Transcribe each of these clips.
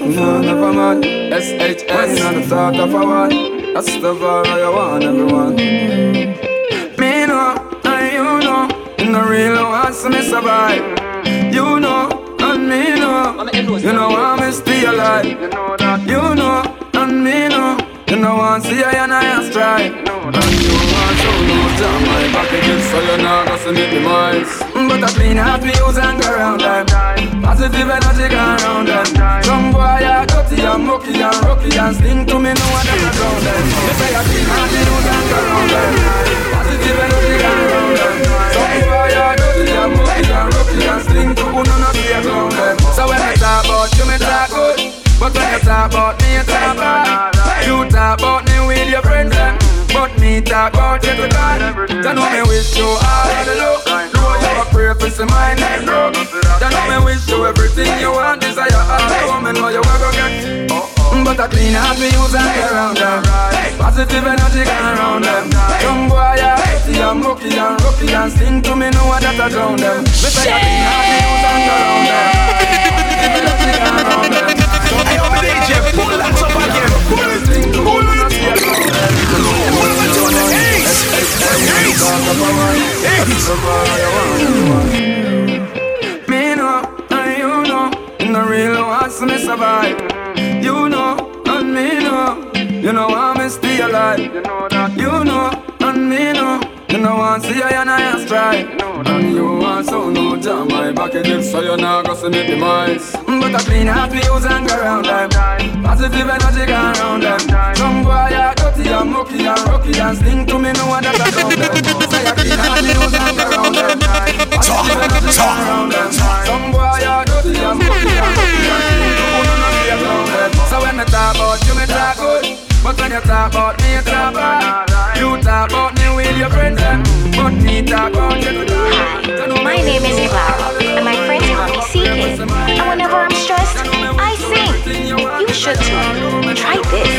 No, never mind. SHN on the thought of a one. That's the vibe I want, everyone. Me know, and you know. In the real one, so me survive. You know, and me know. You know, I'm still alive. You know, and me know. You know, I want to see I and I strike. And you want to know jam my back again, so you know, go see me demise. But I clean half me use and go around them. Positive energy go around them. Some boy are dirty and mucky and rocky and sting to me, no one ever drown them. They say I clean half me use and go around them. Positive energy go around them. Some boy are dirty and mucky and rocky and sting to none of them around them. So when I talk about you, me talk good. But when you talk about me, you talk bad. You talk about me with your friends, them. But me talk about you to God. You know me wish you all the luck. Know you a pray for some mind and broke. You know me wish you everything you want, desire all. Know me know you ever get. But I clean up me use and around them. Positive energy around them. Young boy, yeah, dirty and mucky and rocky and sing to me, know that I drown them. Me say I clean up me use and around them. Positive energy around them. Me know, and you know, in the real so me survive. You know, and me know, you know I'm still alive. You know, and me know, you know I see I and I strike. And you want so no jam my back again, so you not go see me demise. But I clean me use and go around them. Positive energy go around them. Some boy are dirty and mucky and rocky and sting to me, no one that I drown them. Say I clean me use and go around them. Positive energy go around them. Some boy are dirty and mucky and rocky and sting to me, none of them around them. So when me talk about you, me talk good. But when you talk about me, you talk bad. You talk about me with your friends, them. But me talk about you to My name is Clara, and my friends call me CK. And whenever I'm stressed, I sing. You should too. Try this.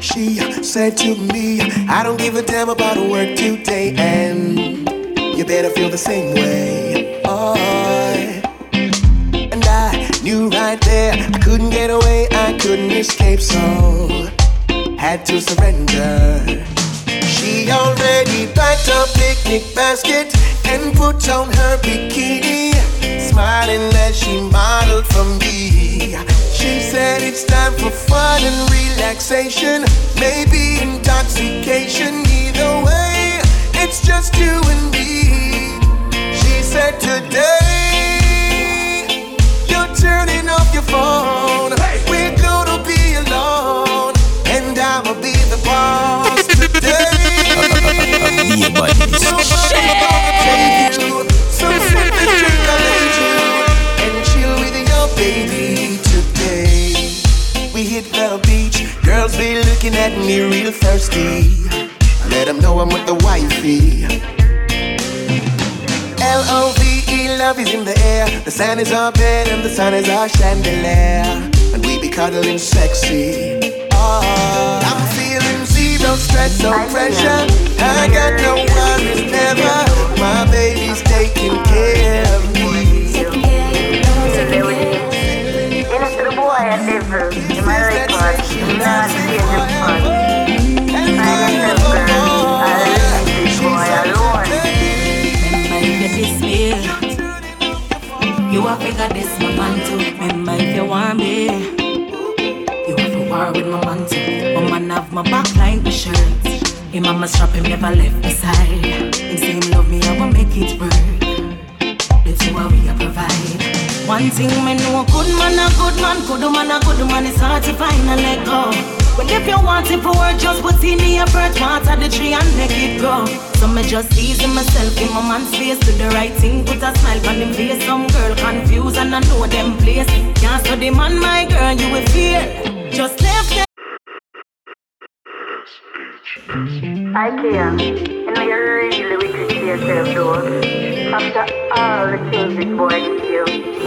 She said to me, I don't give a damn about work today, and you better feel the same way. Oh, Knew right there I couldn't get away, I couldn't escape, so had to surrender. She already packed a picnic basket and put on her bikini, smiling as she modeled for me. She said it's time for fun and relaxation, maybe intoxication. Either way, it's just you and me. Me real thirsty. I let them know I'm with the wifey. L O V E, love is in the air. The sun is our bed and the sun is our chandelier. And we be cuddling sexy. Oh, I'm feeling zero stress, no pressure. I got no worries, never. My baby's taking care of me. Tienes tu boy at Liverpool, y me got this, my man too. Remember if you want me, you have a war with my man too. My man have my back like the shirt. Him mama strap him never left beside. Him say him love me, I will make it work. The two are we provide. One thing me know, good man a good man, good man a good man, is hard to find and let go. Well, if you want it for work, just put in the effort, water the tree and make it grow. So me just easing myself in my man's face, do the right thing, put a smile on him face. Some girl confused and I know them place. Can't study man, my girl, you will feel. Just left them. Hi, Kia. You know you're really wicked to yourself, though. After all the things this boy did to you,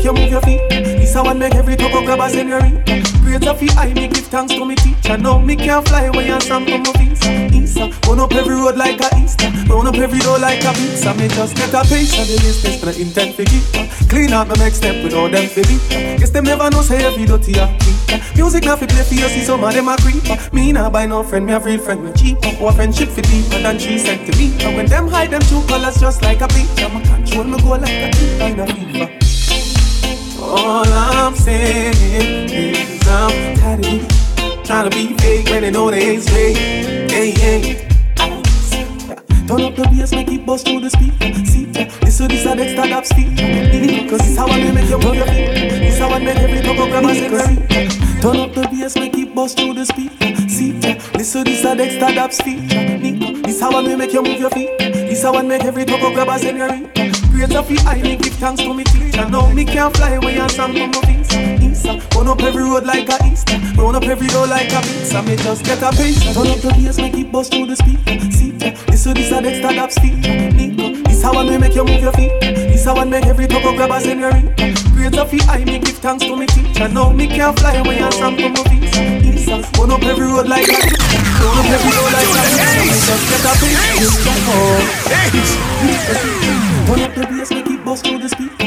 make you move your feet. This how I make every taco grab a senorita. Great of the eye, me give thanks to me teacher. Now me can't fly away and some from my visa. Isa, uh, run up every road like a Easter. Uh, run up every door like a pizza. Me just get a piece of the business, but I intend for keep her. Clean out my next step with all them for Guess them never know say every dirty a creeper. Music not fi play for you, see some of them a creeper. Me nah buy no friend, me a real friend, me cheaper. Our friendship fi deeper than three centimeter. When them hide them two colors just like a picture, me control me go like a two kind of fever. All I'm saying is I'm tired of it. Trying to be fake when they know they ain't straight. Hey, hey. Turn up the bass, make it bust through the speaker. See ya, listen this a Dexter Daps feature. Cause this how I make you move your feet. This how I make every couple grab a senorita. Turn up the bass, make it bust through the speaker. See ya, listen this a Dexter Daps feature. This how I make you move your feet. This how I make every couple grab a. Great of the eye, me give thanks to me teacher. Now me can't fly away and some from my visa. Isa, run up every road like a Easter. Run up every door like a pizza. Me just get a piece. Turn up the bass, make it bust through the speaker. See ya, listen this a Dexter Daps feature. Nico, this how I make you move your feet. This how I make every top taco grab a senorita. Great of the eye, me give thanks to me teacher. Now me can't fly away and some from my visa. Isa, run up every road like a Run up every door like a pizza. Me just get a piece. Turn up the bass, make it bust through the speaker.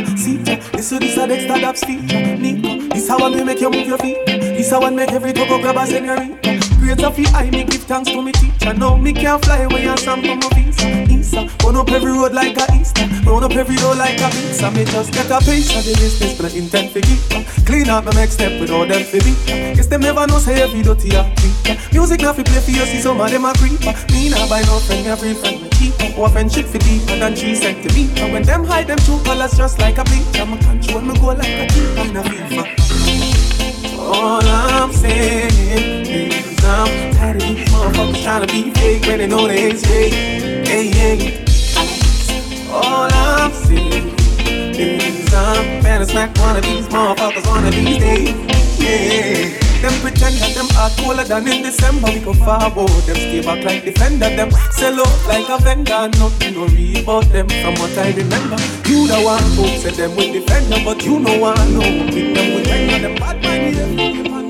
Listen this a Dexter Daps feature. Nico, this how I make you move your feet. This how I make every taco grab a senorita. Great of the eye, me give thanks to me teacher. Now me can't fly away and some from my visa. Isa, run up every road like a Easter. Uh, run up every road like a pizza. Me just get a piece of the business, but I intend to keep. Uh, clean up my next step with all them for me. Uh. Guess them never know say every dirty a creeper. Music not fi play for you, see some of them a creeper. Me nah buy no friend, real friend, me keeper. Our friendship fi deeper than three centimeter. When them hide them true colors just like a bleacher. Me control me go like a keeper in a FIFA. All I'm saying I'm tired of these motherfuckers trying to be fake when they know they ain't straight. Hey, hey. All I'm saying is I'm better smack one of these motherfuckers one of these days. Yeah. Them pretend that them are cooler than in December. We go forward, them stay back like defender. Them sell out like a vendor. Nothing no real about them from what I remember. You the one who said them with defender, but you know I know. With them with anger, them bad mind.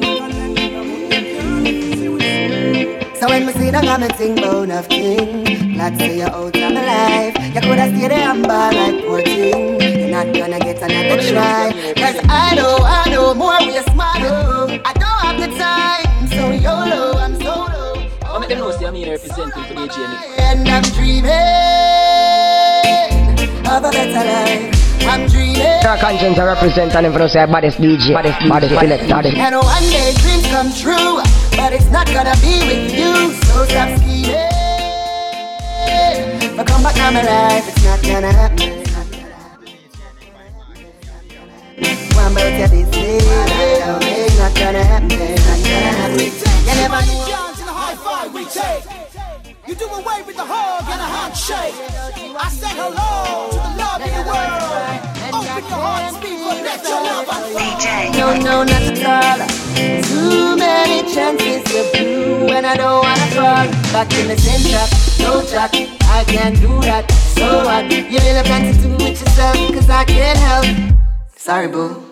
So when me see them, I'm a thing bone of king. Glad to see you out of my life. You coulda stayed there and ball like poor thing. You're not gonna get another try. Cause I know, I know more we smart. oh. I don't have the time. So YOLO, I'm solo. I make them know say I'm here representing for the DJ Nick. And I'm dreaming of a better life. I'm dreaming. Our conscience I represent and if you say baddest DJ, baddest, baddest selector. And one day dreams come true, but it's not gonna be with you. So stop scheming. But come back now, my life, it's not gonna happen. One boat at this it's not gonna happen. It's not gonna happen. You never knew. Johns in a high five we take. You do away with the hug and a handshake. I say hello to the love in the world. Open your heart and speak for let your love unfold. No, no, not at all. Too many chances to blue when I don't wanna fall. Back in the same trap, no track. I can't do that. So what? You really plan to do with yourself, cause I can't help. Sorry, boo.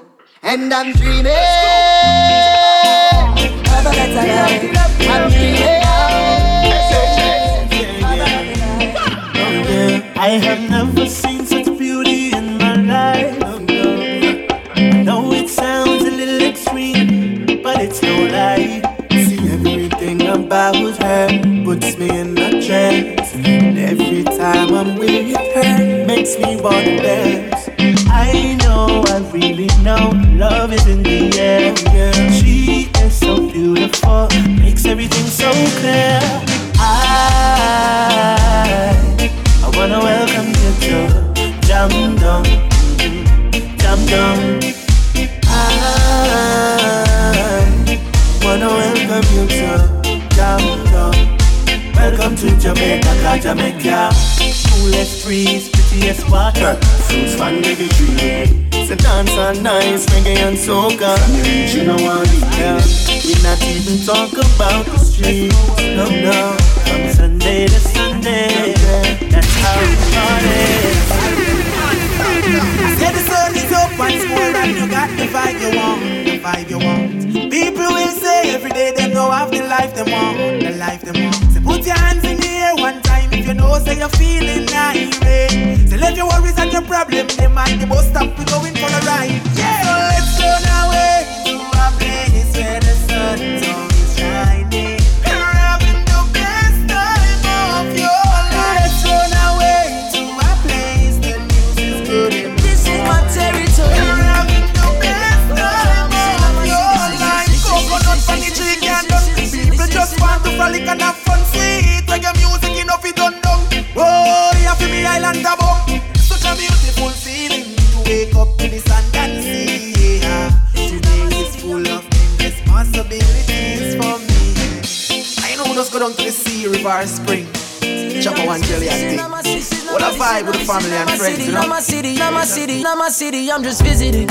And I'm dreaming of a better life. I'm dreaming. I have never seen such beauty in my I know it sounds a little extreme, but it's no lie. See everything about her puts me in a trance. And every time I'm with her, makes me wanna dance. I know, I really know, love is in the air. She is so beautiful, makes everything so clear. I, I wanna welcome you to Dum, Dum. I ah, wanna welcome you to Jam Dum. Welcome to Jamaica, cause Jamaica Coolest breeze, prettiest water Fruits from the tree a dance and nice, reggae and soca You know what yeah. We not even talk about the streets No, no From Sunday to Sunday every day they know have the life they want, the life they want. So put your hands in the air one time if you know say you're feeling irate. So let your worries and your problems them at the bus stop we going for a ride. Yeah, so let's turn away eh, to a place one jelly and. What a vibe with the family and friends, you Not know. my city, not my city, not my city. I'm just visiting.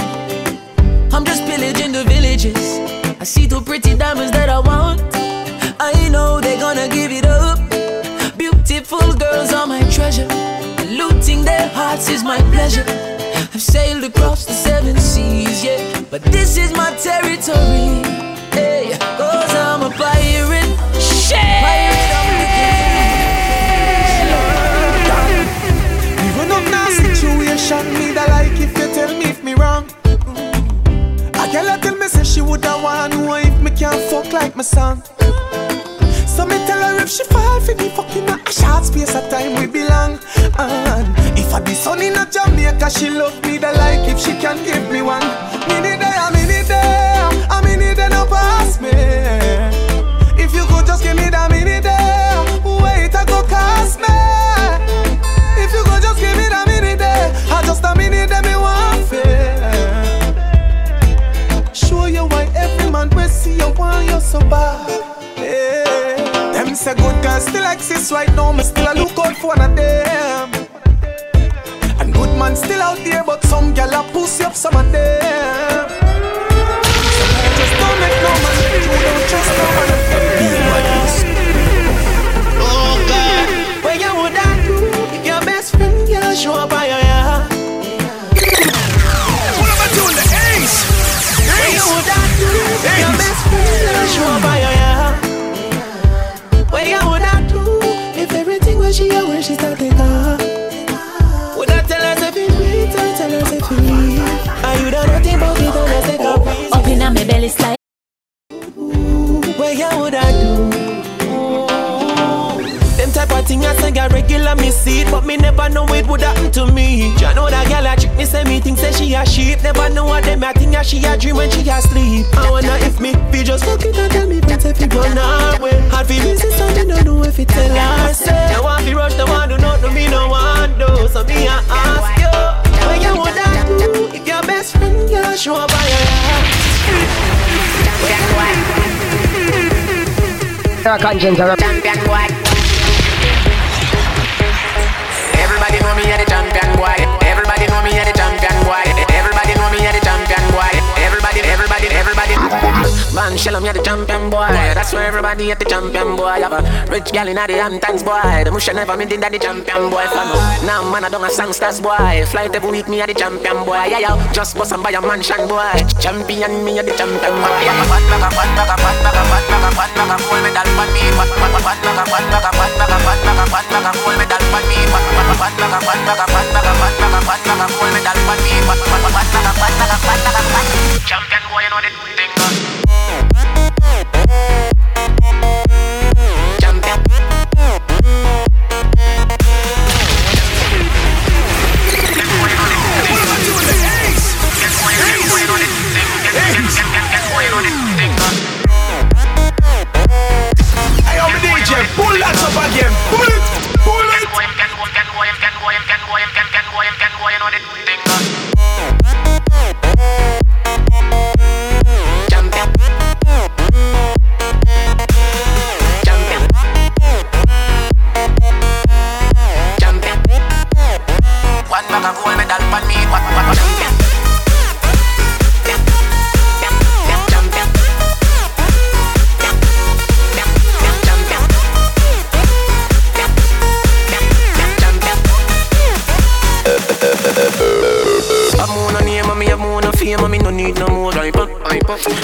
I'm just pillaging the villages. I see two pretty diamonds that I want. I know they're gonna give it up. Beautiful girls are my treasure. Looting their hearts is my pleasure. I've sailed across the seven seas, yeah. But this is my territory. Hey, cause I'm a pirate. My. So me tell her if she fall for me fucking a short space of time we belong. And if I be sun in a Jamaica, she love me the like if she can give me one. Minute there, say good girls still exist right now, me still a look out for one of them. And good man still out there, but some gal a pussy up some of them. So just don't make no man, you don't trust no man. She a a regular, me see it, but me never know it would happen to me. Ya know that girl a trick me, say me think say she a sheep. Never know what them a think, a she a dream when she a sleep. I wonder if me be just fucking and tell me but if you gone away. Hard fi missing something, I know if it's tell lie. say. Now want fi rush, the one do not know me, no one do. So me I ask you, what you would I do if your best friend you show up by your ass? Champion white. Shell me at the champion boy. That's where everybody at the champion boy. Have a rich gal in the Hamptons boy. The mush never made that the champion boy. Fan now man I don't a songsters boy. Flight every week me at the champion boy. Yeah yeah, just bust and buy a mansion boy. Champion me at the champion boy. Yeah, fat bag a fat bag a fat bag a fat bag a fat bag a gold medal for me. Fat fat fat bag a fat bag a fat bag a fat bag a fat bag a gold medal for me. Fat fat fat bag a fat bag a fat bag a fat bag a fat bag a gold medal for me. Fat fat fat bag a fat bag a fat bag a fat. Champion boy, you know the thing. Pull it. Pull it.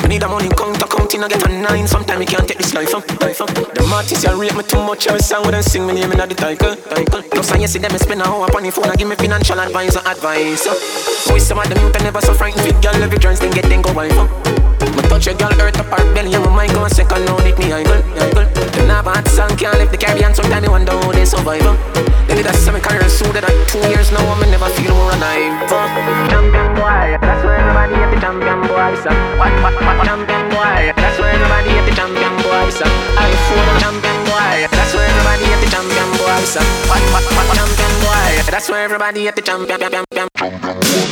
I need a money counter counting I get a nine. Sometimes me can't take this life up. Life up. The artists you rate me too much. Every song when sing me name in the title. Plus I see them spend a hour upon the phone and give me financial advice and advice. With some of them youth I never so frightened. Fit girl every chance then get then go wife up. Touch a girl earth up her belly my mind go second now need me idle. idle. Them have a hot song can't leave the Caribbean. Sometimes me wonder how they survive. They did a semi career so that I two years now I'm never feel more alive. Champion boy, that's where everybody at the champion boy. So what what what champion boy, that's where everybody at the champion boy. I phone champion boy, that's where everybody at the champion boy. So what what what champion boy, that's where everybody at the champion champion champion champion.